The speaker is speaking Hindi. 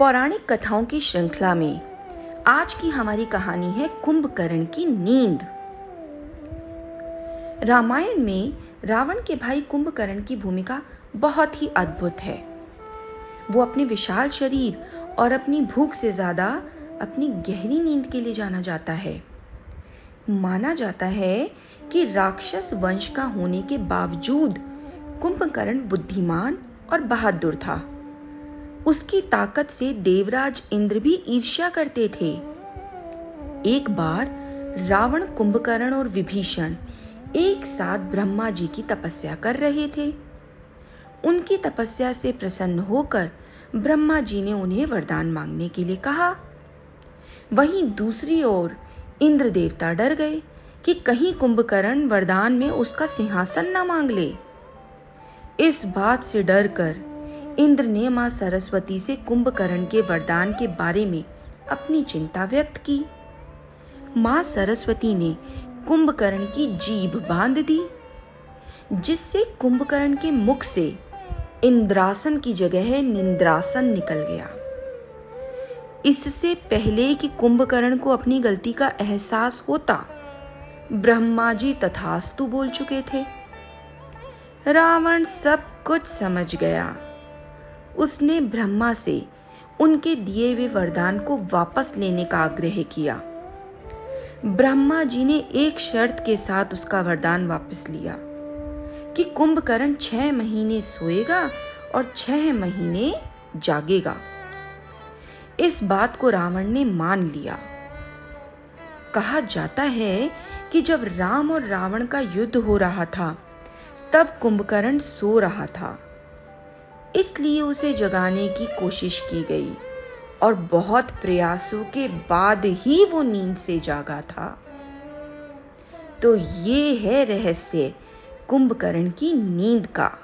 पौराणिक कथाओं की श्रृंखला में आज की हमारी कहानी है कुंभकर्ण की नींद। रामायण में रावण के भाई कुंभकर्ण की भूमिका बहुत ही अद्भुत है। वो अपने विशाल शरीर और अपनी भूख से ज़्यादा अपनी गहरी नींद के लिए जाना जाता है। माना जाता है कि राक्षस वंश का होने के बावजूद कुंभकर्ण बुद्धिमान और बहादुर था। उसकी ताकत से देवराज इंद्र भी ईर्ष्या करते थे। एक बार रावण कुंभकर्ण और विभीषण एक साथ ब्रह्मा जी की तपस्या कर रहे थे। उनकी तपस्या से प्रसन्न होकर ब्रह्मा जी ने उन्हें वरदान मांगने के लिए कहा। वहीं दूसरी ओर इंद्र देवता डर गए कि कहीं कुंभकर्ण वरदान में उसका सिंहासन न मांग ले। इस बात से डर कर इंद्र ने माँ सरस्वती से कुंभकर्ण के वरदान के बारे में अपनी चिंता व्यक्त की। माँ सरस्वती ने कुंभकर्ण की जीभ बाँध दी, जिससे कुंभकर्ण के मुख से इंद्रासन की जगह निंद्रासन निकल गया। इससे पहले कि कुंभकर्ण को अपनी गलती का एहसास होता, ब्रह्मा जी तथास्तु बोल चुके थे। रावण सब कुछ समझ गया। उसने ब्रह्मा से उनके दिए हुए वरदान को वापस लेने का आग्रह किया। ब्रह्मा जी ने एक शर्त के साथ उसका वरदान वापस लिया कि कुंभकर्ण छह महीने सोएगा और छह महीने जागेगा। इस बात को रावण ने मान लिया। कहा जाता है कि जब राम और रावण का युद्ध हो रहा था, तब कुंभकर्ण सो रहा था। इसलिए उसे जगाने की कोशिश की गई और बहुत प्रयासों के बाद ही वो नींद से जागा था। तो ये है रहस्य कुंभकर्ण की नींद का।